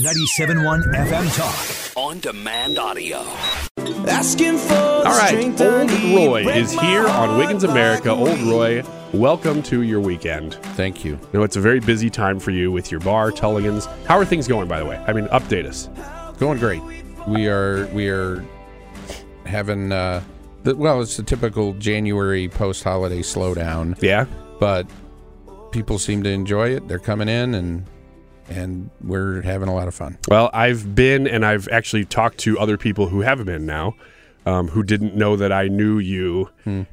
97.1 FM Talk. On demand audio. Asking for All right, Old Roy is here on Wiggins America. Old Roy, welcome to your weekend. Thank you. I know it's a very busy time for you with your bar, Tulligans. How are things going, by the way? I mean, update us. Going great. We are we are having uh the, well, it's the typical January post-holiday slowdown, Yeah? but people seem to enjoy it. They're coming in and and we're having a lot of fun. Well, I've been and I've actually talked to other people who have been now. Um, who didn't know that I knew you,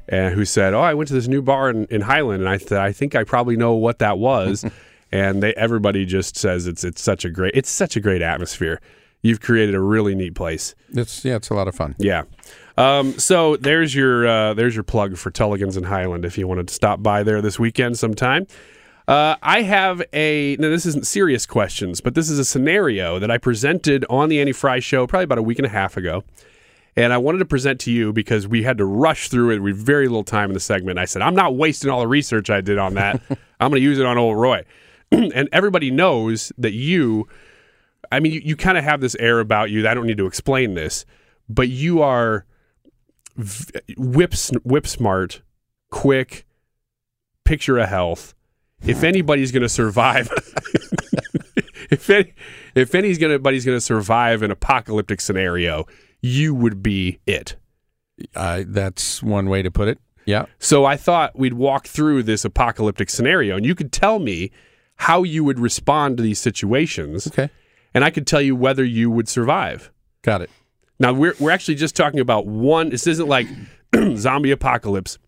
and who said, "Oh, I went to this new bar in, in Highland, and I said I think I probably know what that was." and they everybody just says it's it's such a great it's such a great atmosphere. You've created a really neat place. It's yeah, it's a lot of fun. Yeah. Um, so there's your uh, there's your plug for Tulligans and Highland if you wanted to stop by there this weekend sometime. Uh, I have a now this isn't serious questions, but this is a scenario that I presented on the Annie Frey show probably about a week and a half ago. And I wanted to present to you because we had to rush through it. We had very little time in the segment. I said, I'm not wasting all the research I did on that. I'm going to use it on old Roy. and everybody knows that you, I mean, you, you kind of have this air about you. that I don't need to explain this, but you are v- whip, whip smart, quick, picture of health. If anybody's going to survive, if any, if anybody's going to survive an apocalyptic scenario, you would be it. Uh, that's one way to put it. Yeah. So I thought we'd walk through this apocalyptic scenario, and you could tell me how you would respond to these situations, Okay. and I could tell you whether you would survive. Got it. Now we're we're actually just talking about one. This isn't like zombie apocalypse.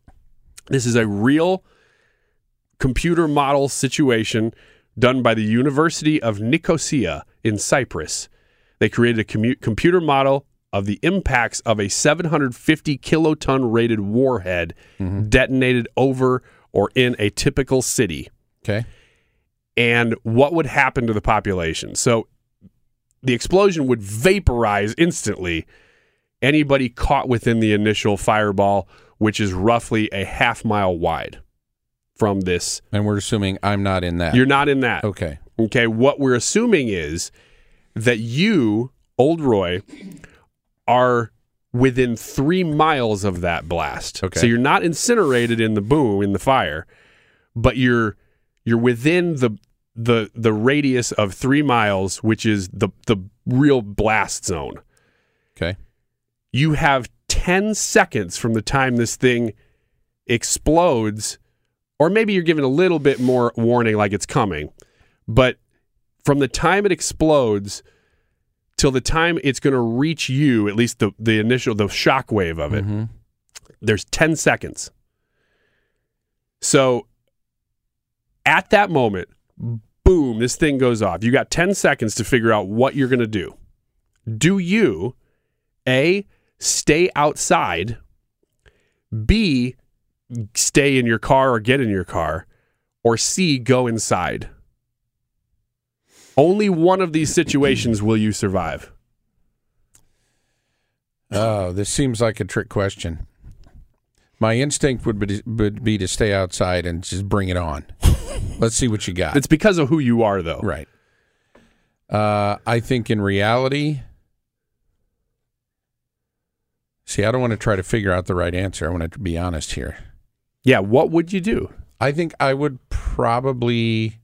This is a real computer model situation done by the University of Nicosia in Cyprus. They created a commu- computer model of the impacts of a 750 kiloton rated warhead mm-hmm. detonated over or in a typical city Okay. and what would happen to the population. So the explosion would vaporize instantly anybody caught within the initial fireball, which is roughly a half mile wide from this. And we're assuming I'm not in that. You're not in that. okay. Okay. What we're assuming is that you, old Roy, are within three miles of that blast. Okay. So you're not incinerated in the boom in the fire, but you're you're within the the the radius of three miles, which is the the real blast zone. Okay. You have ten seconds from the time this thing explodes, or maybe you're given a little bit more warning, like it's coming, but from the time it explodes till the time it's going to reach you, at least the the initial the shock wave of it, mm-hmm. there's 10 seconds. So at that moment, boom, this thing goes off. You got 10 seconds to figure out what you're going to do. Do you A stay outside, B stay in your car or get in your car, or C go inside? Only one of these situations will you survive. Oh, this seems like a trick question. My instinct would be, would be to stay outside and just bring it on. Let's see what you got. It's because of who you are, though. Right. Uh, I think in reality, see, I don't want to try to figure out the right answer. I want to be honest here. Yeah, what would you do? I think I would probably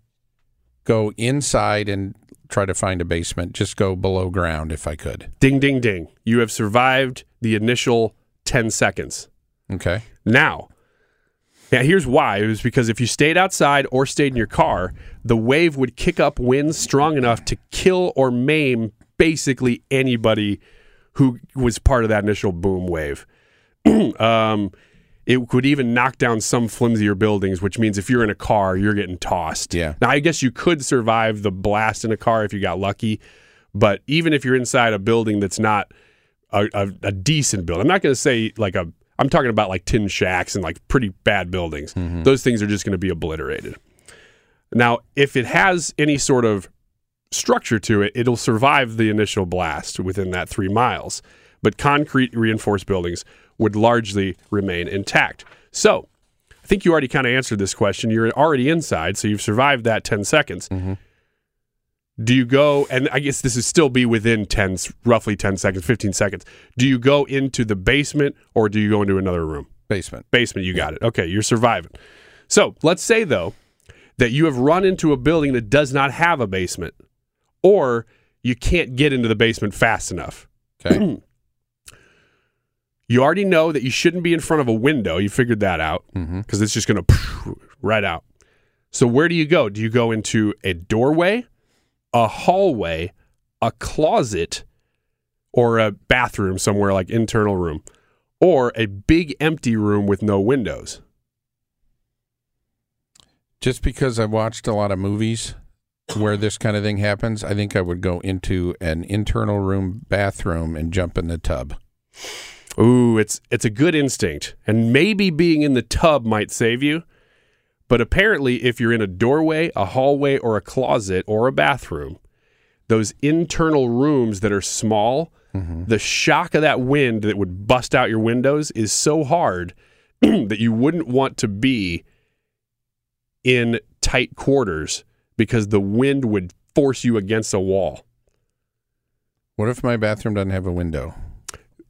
go inside and try to find a basement. Just go below ground if I could. Ding, ding, ding. You have survived the initial 10 seconds. Okay. Now, now here's why. It was because if you stayed outside or stayed in your car, the wave would kick up winds strong enough to kill or maim basically anybody who was part of that initial boom wave. um, it could even knock down some flimsier buildings, which means if you're in a car, you're getting tossed. Yeah. Now, I guess you could survive the blast in a car if you got lucky, but even if you're inside a building that's not a, a, a decent building, I'm not going to say like a, I'm talking about like tin shacks and like pretty bad buildings. Mm-hmm. Those things are just going to be obliterated. Now, if it has any sort of structure to it, it'll survive the initial blast within that three miles. But concrete reinforced buildings would largely remain intact. So, I think you already kind of answered this question. You're already inside, so you've survived that 10 seconds. Mm-hmm. Do you go, and I guess this would still be within 10, roughly 10 seconds, 15 seconds. Do you go into the basement or do you go into another room? Basement. Basement, you got it. Okay, you're surviving. So let's say, though, that you have run into a building that does not have a basement, or you can't get into the basement fast enough. Okay. You already know that you shouldn't be in front of a window. You figured that out mm-hmm. because it's just going to right out. So, where do you go? Do you go into a doorway, a hallway, a closet, or a bathroom somewhere like internal room, or a big empty room with no windows? Just because I watched a lot of movies where this kind of thing happens, I think I would go into an internal room bathroom and jump in the tub. Ooh, it's it's a good instinct, and maybe being in the tub might save you. But apparently, if you're in a doorway, a hallway, or a closet or a bathroom, those internal rooms that are small, mm-hmm. the shock of that wind that would bust out your windows is so hard that you wouldn't want to be in tight quarters because the wind would force you against a wall. What if my bathroom doesn't have a window?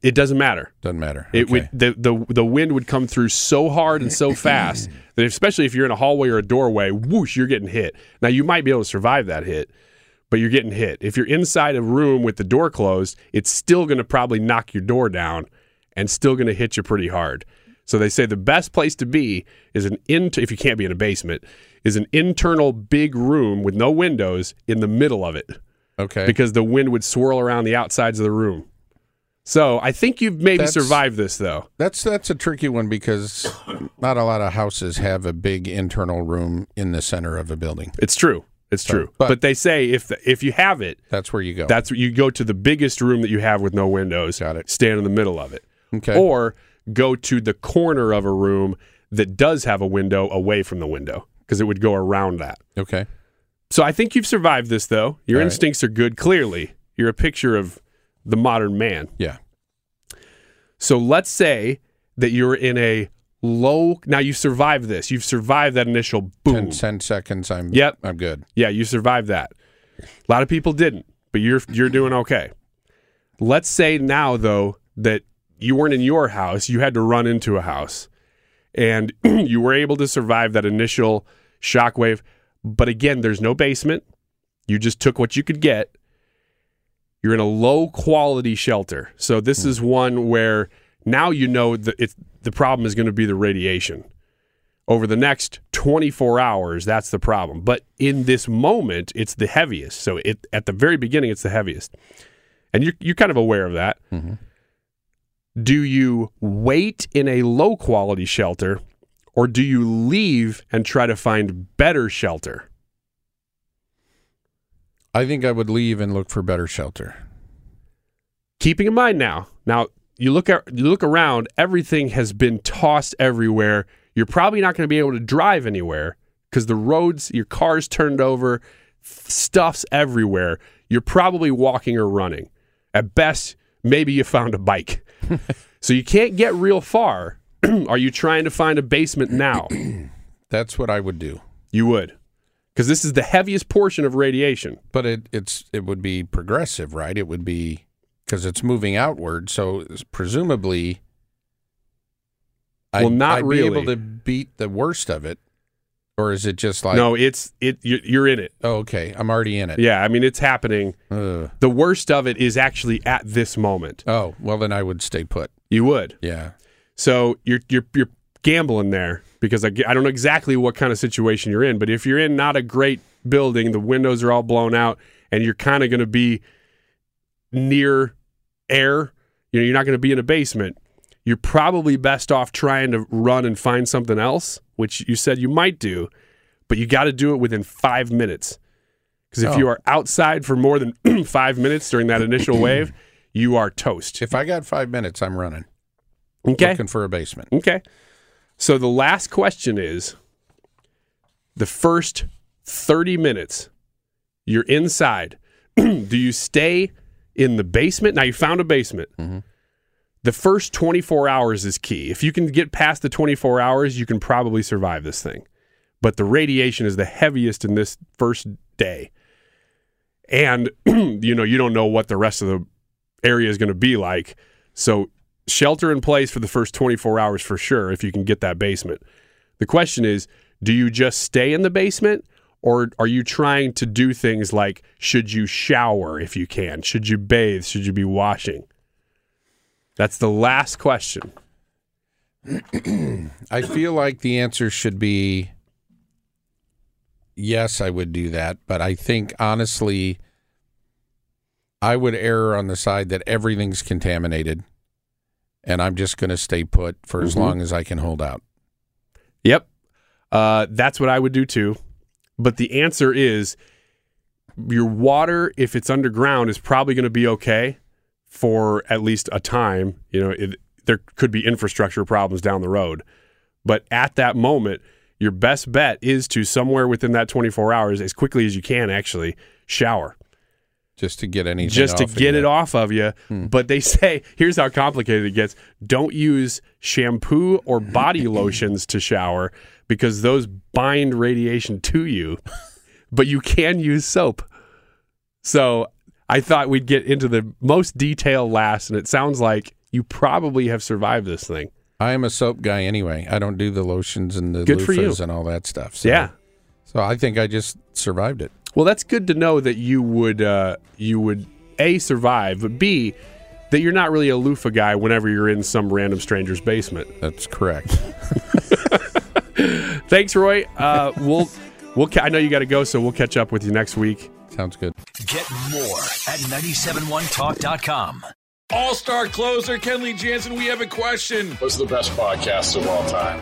It doesn't matter. Doesn't matter. It Okay. would the, the the wind would come through so hard and so fast that especially if you're in a hallway or a doorway, whoosh, you're getting hit. Now you might be able to survive that hit, but you're getting hit. If you're inside a room with the door closed, it's still going to probably knock your door down and still going to hit you pretty hard. So they say the best place to be is an in if you can't be in a basement is an internal big room with no windows in the middle of it Okay. because the wind would swirl around the outsides of the room. So I think you've maybe That's- survived this though. That's that's a tricky one because not a lot of houses have a big internal room in the center of a building. It's true. It's true. But, but- they say if if you have it, That's where you go. that's you go to the biggest room that you have with no windows. Got it. Stand in the middle of it, okay. or go to the corner of a room that does have a window away from the window because it would go around that. okay. So I think you've survived this though. Your All right. instincts are good. Clearly, you're a picture of the modern man. Yeah. So let's say that you're in a low. Now you survived this. You've survived that initial boom. 10, 10 seconds. I'm. Yep. I'm good. Yeah, you survived that. A lot of people didn't, but you're you're doing okay. Let's say now though that you weren't in your house, you had to run into a house, and you were able to survive that initial shockwave. But again, there's no basement. You just took what you could get. You're in a low quality shelter, so this is mm-hmm. one where now you know that it's the problem is going to be the radiation. Over the next 24 hours that's the problem. But in this moment it's the heaviest. So it at the very beginning it's the heaviest. And you're, you're kind of aware of that. Mm-hmm. Do you wait in a low quality shelter or do you leave and try to find better shelter I think I would leave and look for better shelter. keeping in mind now now you look at you look around everything has been tossed everywhere. You're probably not going to be able to drive anywhere because the roads your car's turned over stuff's everywhere. You're probably walking or running. At best maybe you found a bike. So you can't get real far. Are you trying to find a basement now? That's what I would do. you would because this is the heaviest portion of radiation But it it's it would be progressive, right? It would be because it's moving outward. So presumably, Well, I'd, not I'd be able to beat the worst of it or is it just like? no, it's it. You're, you're in it. Oh, okay, I'm already in it. Yeah, I mean it's happening. Ugh. The worst of it is actually at this moment. Oh, well then I would stay put. You would. Yeah. So you're you're you're gambling there because I don't know exactly what kind of situation you're in, but if you're in not a great building, the windows are all blown out, and you're kind of going to be near air, you know, you're not going to be in a basement. You're probably best off trying to run and find something else, which you said you might do, but you got to do it within five minutes. Because if Oh. you are outside for more than five minutes during that initial wave, you are toast. If I got five minutes, I'm running. Okay. Looking for a basement. Okay. So the last question is the first 30 minutes, you're inside. Do you stay in the basement? Now you found a basement. Mm-hmm. The first 24 hours is key. If you can get past the 24 hours, you can probably survive this thing. But the radiation is the heaviest in this first day. And you know, you don't know what the rest of the area is going to be like. So shelter in place for the first 24 hours for sure if you can get that basement. The question is, do you just stay in the basement or are you trying to do things like should you shower if you can? Should you bathe? Should you be washing? That's the last question. I feel like the answer should be yes, I would do that. But I think honestly, I would err on the side that everything's contaminated and I'm just going to stay put for as Mhm. long as I can hold out. Yep. Uh, that's what I would do too. But the answer is your water, if it's underground, is probably going to be okay for at least a time. You know, it, there could be infrastructure problems down the road. But at that moment, your best bet is to somewhere within that 24 hours, as quickly as you can, actually shower Just to get anything just to off of get you. it off of you. Hmm. But they say, here's how complicated it gets don't use shampoo or body lotions to shower because those bind radiation to you, but you can use soap. So I thought we'd get into the most detail last, and it sounds like you probably have survived this thing. I am a soap guy anyway. I don't do the lotions and the Good for you. loofahs and all that stuff. So, Yeah. So I think I just survived it. Well, that's good to know that you would uh, you would a survive, but b that you're not really a loofah guy whenever you're in some random stranger's basement. That's correct. Thanks, Roy. Uh, we'll we'll. Ca- I know you got to go, so we'll catch up with you next week. Sounds good. Get more at 971talk.com. All star closer Kenley Jansen, we have a question. What's the best podcast of all time?